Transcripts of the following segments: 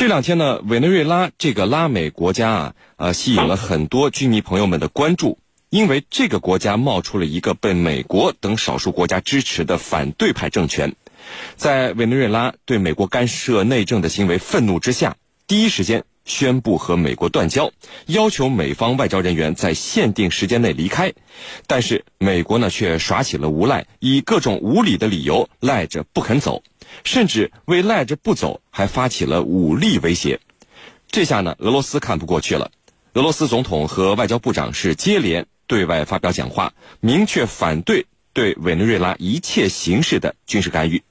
这两天呢，委内瑞拉这个拉美国家啊，呃，吸引了很多军迷朋友们的关注，因为这个国家冒出了一个被美国等少数国家支持的反对派政权，在委内瑞拉对美国干涉内政的行为愤怒之下，第一时间宣布和美国断交，要求美方外交人员在限定时间内离开，但是美国呢却耍起了无赖，以各种无理的理由赖着不肯走。甚至为赖着不走，还发起了武力威胁。这下呢，俄罗斯看不过去了。俄罗斯总统和外交部长是接连对外发表讲话，明确反对对委内瑞拉一切形式的军事干预。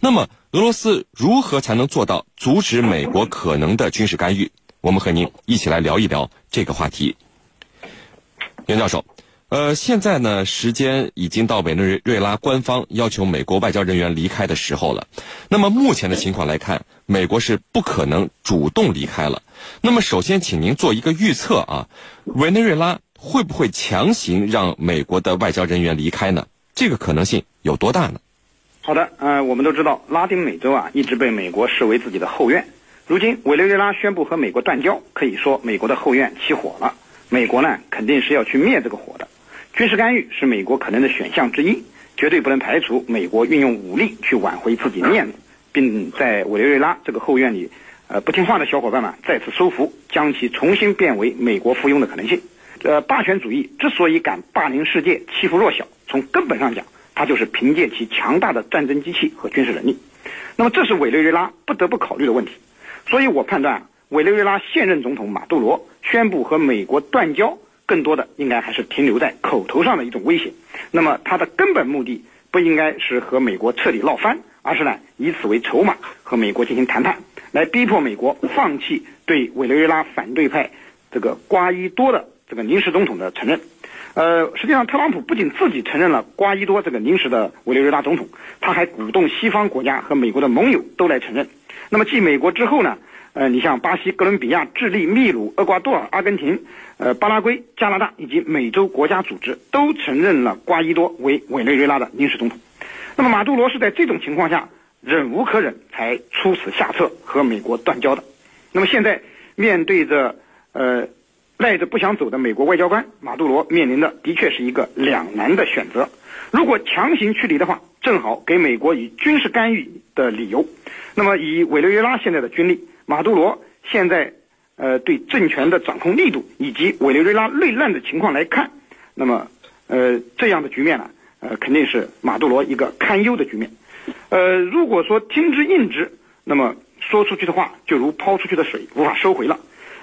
那么，俄罗斯如何才能做到阻止美国可能的军事干预？我们和您一起来聊一聊这个话题。袁教授。呃，现在呢，时间已经到委内瑞拉官方要求美国外交人员离开的时候了。那么目前的情况来看，美国是不可能主动离开了。那么首先，请您做一个预测啊，委内瑞拉会不会强行让美国的外交人员离开呢？这个可能性有多大呢？好的，呃，我们都知道，拉丁美洲啊一直被美国视为自己的后院。如今委内瑞拉宣布和美国断交，可以说美国的后院起火了。美国呢，肯定是要去灭这个火的。军事干预是美国可能的选项之一，绝对不能排除美国运用武力去挽回自己的面子，并在委内瑞拉这个后院里，呃，不听话的小伙伴们再次收服，将其重新变为美国附庸的可能性。呃，霸权主义之所以敢霸凌世界、欺负弱小，从根本上讲，它就是凭借其强大的战争机器和军事能力。那么，这是委内瑞拉不得不考虑的问题。所以我判断，委内瑞拉现任总统马杜罗宣布和美国断交。更多的应该还是停留在口头上的一种威胁，那么它的根本目的不应该是和美国彻底闹翻，而是呢以此为筹码和美国进行谈判，来逼迫美国放弃对委内瑞拉反对派这个瓜伊多的这个临时总统的承认。呃，实际上特朗普不仅自己承认了瓜伊多这个临时的委内瑞拉总统，他还鼓动西方国家和美国的盟友都来承认。那么继美国之后呢？呃，你像巴西、哥伦比亚、智利、秘鲁、厄瓜多尔、阿根廷。呃，巴拉圭、加拿大以及美洲国家组织都承认了瓜伊多为委内瑞拉的临时总统。那么马杜罗是在这种情况下忍无可忍才出此下策和美国断交的。那么现在面对着呃赖着不想走的美国外交官，马杜罗面临的的确是一个两难的选择。如果强行驱离的话，正好给美国以军事干预的理由。那么以委内瑞拉现在的军力，马杜罗现在。呃，对政权的掌控力度以及委内瑞拉内乱的情况来看，那么，呃，这样的局面呢，呃，肯定是马杜罗一个堪忧的局面。呃，如果说听之任之，那么说出去的话就如抛出去的水，无法收回了。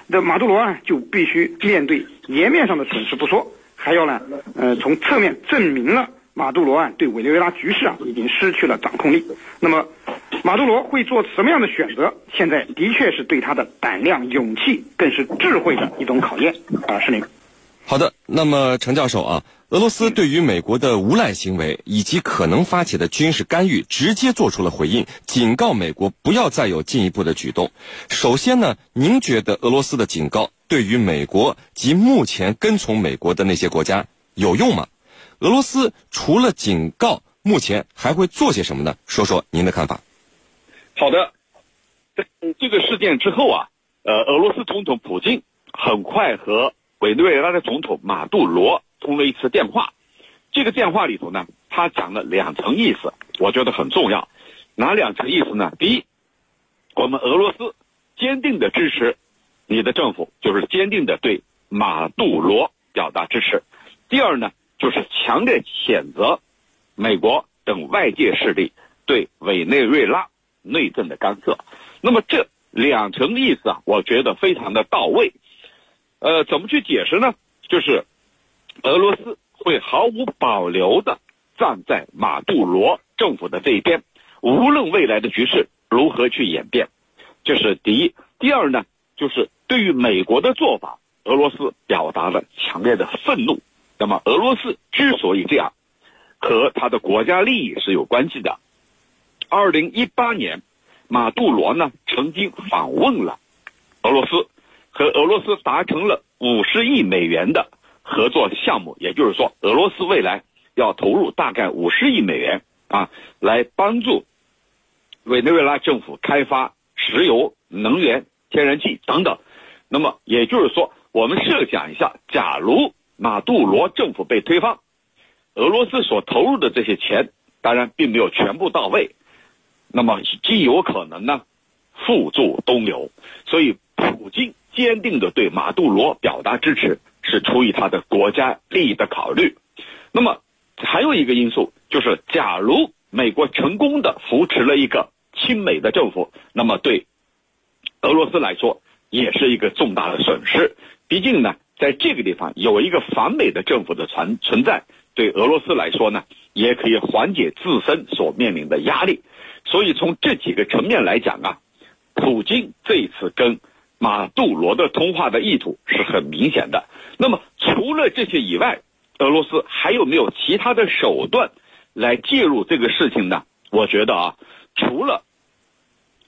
那马杜罗啊，就必须面对颜面上的损失不说，还要呢，呃，从侧面证明了马杜罗啊对委内瑞拉局势啊已经失去了掌控力。那么。马杜罗会做什么样的选择？现在的确是对他的胆量、勇气，更是智慧的一种考验啊！是您。好的，那么程教授啊，俄罗斯对于美国的无赖行为以及可能发起的军事干预，直接做出了回应，警告美国不要再有进一步的举动。首先呢，您觉得俄罗斯的警告对于美国及目前跟从美国的那些国家有用吗？俄罗斯除了警告，目前还会做些什么呢？说说您的看法。好的，在这个事件之后啊，呃，俄罗斯总统普京很快和委内瑞拉的总统马杜罗通了一次电话。这个电话里头呢，他讲了两层意思，我觉得很重要。哪两层意思呢？第一，我们俄罗斯坚定的支持你的政府，就是坚定的对马杜罗表达支持。第二呢，就是强烈谴责美国等外界势力对委内瑞拉。内政的干涉，那么这两层意思啊，我觉得非常的到位。呃，怎么去解释呢？就是俄罗斯会毫无保留的站在马杜罗政府的这一边，无论未来的局势如何去演变，这是第一。第二呢，就是对于美国的做法，俄罗斯表达了强烈的愤怒。那么，俄罗斯之所以这样，和他的国家利益是有关系的。二零一八年，马杜罗呢曾经访问了俄罗斯，和俄罗斯达成了五十亿美元的合作项目。也就是说，俄罗斯未来要投入大概五十亿美元啊，来帮助委内瑞拉政府开发石油、能源、天然气等等。那么也就是说，我们设想一下，假如马杜罗政府被推翻，俄罗斯所投入的这些钱，当然并没有全部到位，那么极有可能呢，付诸东流。所以，普京坚定的对马杜罗表达支持，是出于他的国家利益的考虑。那么，还有一个因素就是，假如美国成功的扶持了一个亲美的政府，那么对俄罗斯来说也是一个重大的损失。毕竟呢，在这个地方有一个反美的政府的存存在，对俄罗斯来说呢，也可以缓解自身所面临的压力。所以从这几个层面来讲啊，普京这次跟马杜罗的通话的意图是很明显的。那么除了这些以外，俄罗斯还有没有其他的手段？来介入这个事情呢？我觉得啊，除了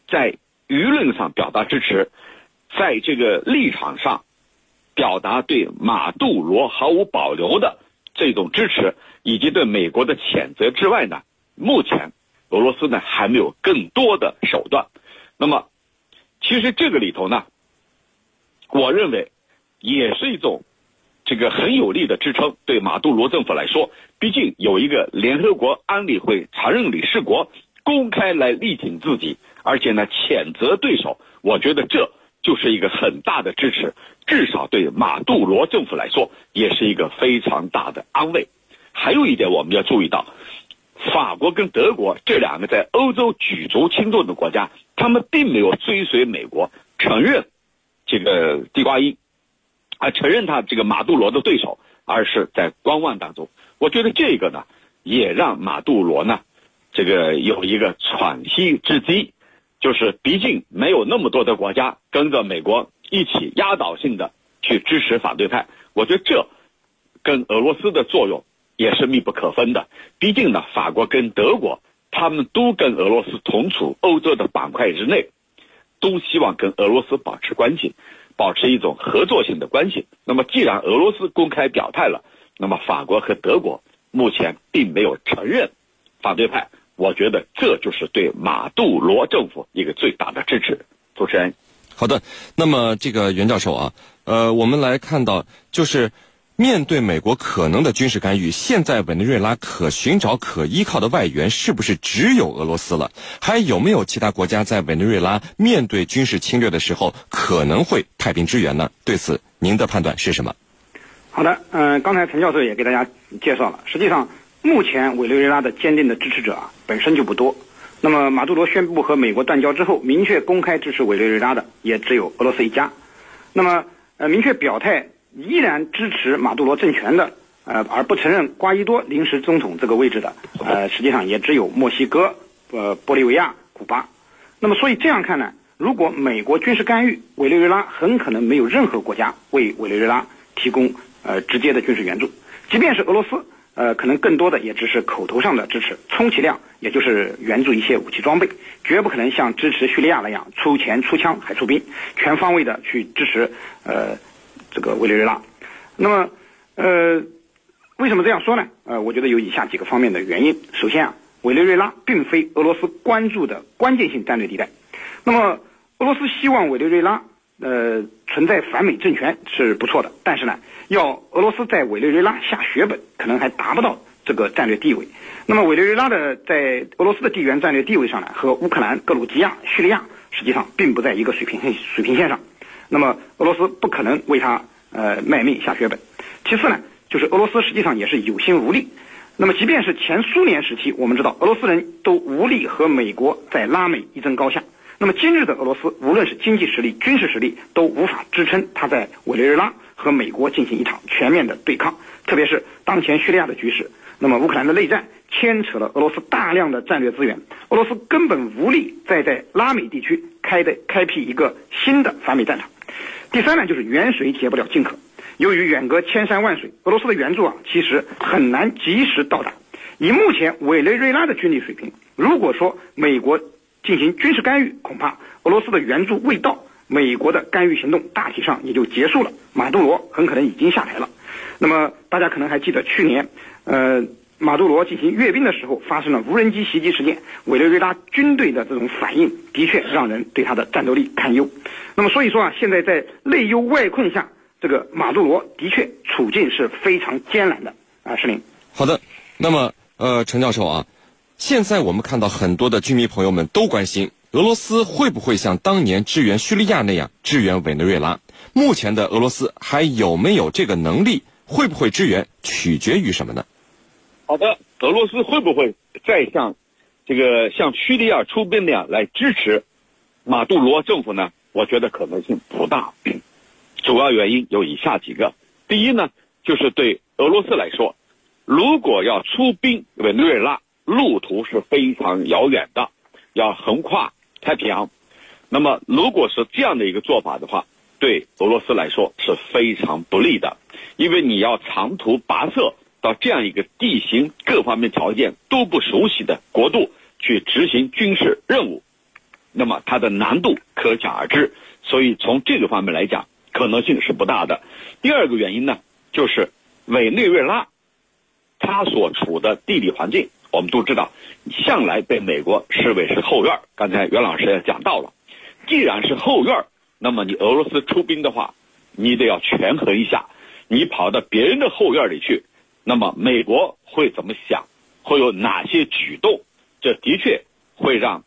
在舆论上表达支持，在这个立场上表达对马杜罗毫无保留的这种支持，以及对美国的谴责之外呢，目前俄罗斯呢还没有更多的手段。那么，其实这个里头呢，我认为也是一种。这个很有力的支撑，对马杜罗政府来说，毕竟有一个联合国安理会常任理事国公开来力挺自己，而且呢谴责对手，我觉得这就是一个很大的支持，至少对马杜罗政府来说也是一个非常大的安慰。还有一点我们要注意到，法国跟德国这两个在欧洲举足轻重的国家，他们并没有追随美国承认这个地瓜因。啊，承认他这个马杜罗的对手，而是在观望当中。我觉得这个呢，也让马杜罗呢，这个有一个喘息之机，就是毕竟没有那么多的国家跟着美国一起压倒性的去支持反对派。我觉得这跟俄罗斯的作用也是密不可分的。毕竟呢，法国跟德国他们都跟俄罗斯同处欧洲的板块之内，都希望跟俄罗斯保持关系。保持一种合作性的关系。那么，既然俄罗斯公开表态了，那么法国和德国目前并没有承认反对派。我觉得这就是对马杜罗政府一个最大的支持。主持人，好的。那么，这个袁教授啊，呃，我们来看到就是。面对美国可能的军事干预，现在委内瑞拉可寻找、可依靠的外援是不是只有俄罗斯了？还有没有其他国家在委内瑞拉面对军事侵略的时候可能会派兵支援呢？对此，您的判断是什么？好的，嗯，刚才陈教授也给大家介绍了，实际上目前委内瑞拉的坚定的支持者啊本身就不多。那么马杜罗宣布和美国断交之后，明确公开支持委内瑞拉的也只有俄罗斯一家。那么呃，明确表态。依然支持马杜罗政权的，呃，而不承认瓜伊多临时总统这个位置的，呃，实际上也只有墨西哥、呃，玻利维亚、古巴。那么，所以这样看呢，如果美国军事干预，委内瑞拉很可能没有任何国家为委内瑞拉提供呃直接的军事援助，即便是俄罗斯，呃，可能更多的也只是口头上的支持，充其量也就是援助一些武器装备，绝不可能像支持叙利亚那样出钱出枪还出兵，全方位的去支持，呃。这个委内瑞拉，那么，呃，为什么这样说呢？呃，我觉得有以下几个方面的原因。首先啊，委内瑞拉并非俄罗斯关注的关键性战略地带。那么，俄罗斯希望委内瑞拉呃存在反美政权是不错的，但是呢，要俄罗斯在委内瑞拉下血本，可能还达不到这个战略地位。那么，委内瑞拉的在俄罗斯的地缘战略地位上呢，和乌克兰、格鲁吉亚、叙利亚实际上并不在一个水平线水平线上。那么俄罗斯不可能为他呃卖命下血本。其次呢，就是俄罗斯实际上也是有心无力。那么即便是前苏联时期，我们知道俄罗斯人都无力和美国在拉美一争高下。那么今日的俄罗斯，无论是经济实力、军事实力，都无法支撑他在委内瑞拉和美国进行一场全面的对抗。特别是当前叙利亚的局势，那么乌克兰的内战牵扯了俄罗斯大量的战略资源，俄罗斯根本无力再在拉美地区开的开辟一个新的反美战场。第三呢，就是远水解不了近渴。由于远隔千山万水，俄罗斯的援助啊，其实很难及时到达。以目前委内瑞拉的军力水平，如果说美国进行军事干预，恐怕俄罗斯的援助未到，美国的干预行动大体上也就结束了。马杜罗很可能已经下台了。那么大家可能还记得去年，呃，马杜罗进行阅兵的时候发生了无人机袭击事件，委内瑞拉军队的这种反应的确让人对他的战斗力堪忧。那么所以说啊，现在在内忧外困下，这个马杜罗的确处境是非常艰难的啊。石林，好的，那么呃，陈教授啊，现在我们看到很多的军迷朋友们都关心俄罗斯会不会像当年支援叙利亚那样支援委内瑞拉。目前的俄罗斯还有没有这个能力？会不会支援，取决于什么呢？好的，俄罗斯会不会再像这个像叙利亚出兵那样来支持马杜罗政府呢？我觉得可能性不大。主要原因有以下几个：第一呢，就是对俄罗斯来说，如果要出兵委内瑞拉，路途是非常遥远的，要横跨太平洋。那么，如果是这样的一个做法的话，对俄罗斯来说是非常不利的，因为你要长途跋涉。到这样一个地形各方面条件都不熟悉的国度去执行军事任务，那么它的难度可想而知。所以从这个方面来讲，可能性是不大的。第二个原因呢，就是委内瑞拉，它所处的地理环境，我们都知道，向来被美国视为是后院。刚才袁老师也讲到了，既然是后院，那么你俄罗斯出兵的话，你得要权衡一下，你跑到别人的后院里去。那么美国会怎么想？会有哪些举动？这的确会让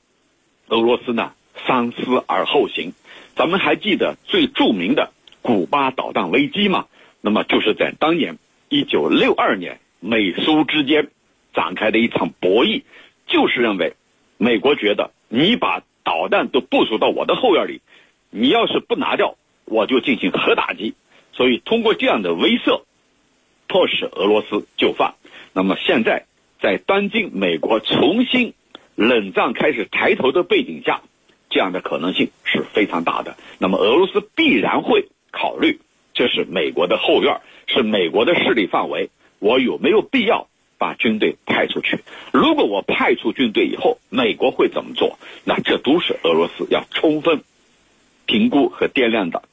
俄罗斯呢三思而后行。咱们还记得最著名的古巴导弹危机吗？那么就是在当年一九六二年，美苏之间展开的一场博弈，就是认为美国觉得你把导弹都部署到我的后院里，你要是不拿掉，我就进行核打击。所以通过这样的威慑。迫使俄罗斯就范。那么现在，在当今美国重新冷战开始抬头的背景下，这样的可能性是非常大的。那么俄罗斯必然会考虑，这是美国的后院，是美国的势力范围，我有没有必要把军队派出去？如果我派出军队以后，美国会怎么做？那这都是俄罗斯要充分评估和掂量的。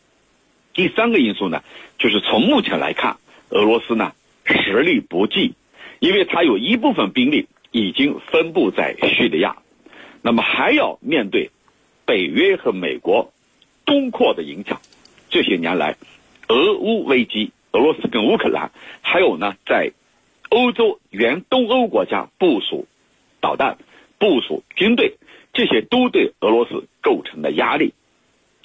第三个因素呢，就是从目前来看。俄罗斯呢实力不济，因为它有一部分兵力已经分布在叙利亚，那么还要面对北约和美国东扩的影响。这些年来，俄乌危机，俄罗斯跟乌克兰，还有呢在欧洲原东欧国家部署导弹、部署军队，这些都对俄罗斯构成的压力。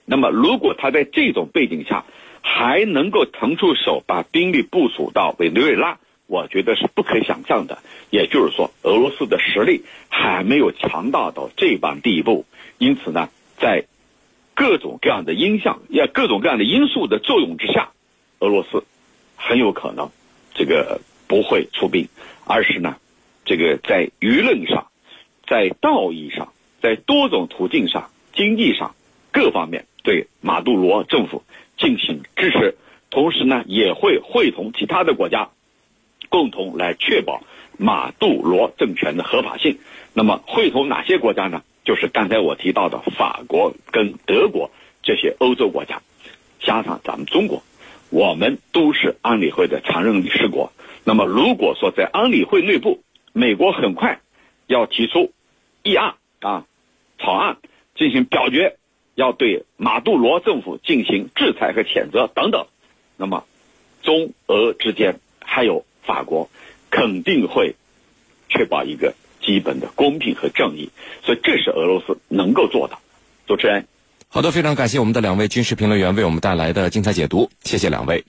那么，如果他在这种背景下，还能够腾出手把兵力部署到委内瑞拉，我觉得是不可想象的。也就是说，俄罗斯的实力还没有强大到这般地步。因此呢，在各种各样的因象、也各种各样的因素的作用之下，俄罗斯很有可能这个不会出兵，而是呢，这个在舆论上、在道义上、在多种途径上、经济上各方面对马杜罗政府。进行支持，同时呢，也会会同其他的国家，共同来确保马杜罗政权的合法性。那么，会同哪些国家呢？就是刚才我提到的法国跟德国这些欧洲国家，加上咱们中国，我们都是安理会的常任理事国。那么，如果说在安理会内部，美国很快要提出议案啊草案进行表决。要对马杜罗政府进行制裁和谴责等等，那么中俄之间还有法国，肯定会确保一个基本的公平和正义，所以这是俄罗斯能够做的。主持人，好的，非常感谢我们的两位军事评论员为我们带来的精彩解读，谢谢两位。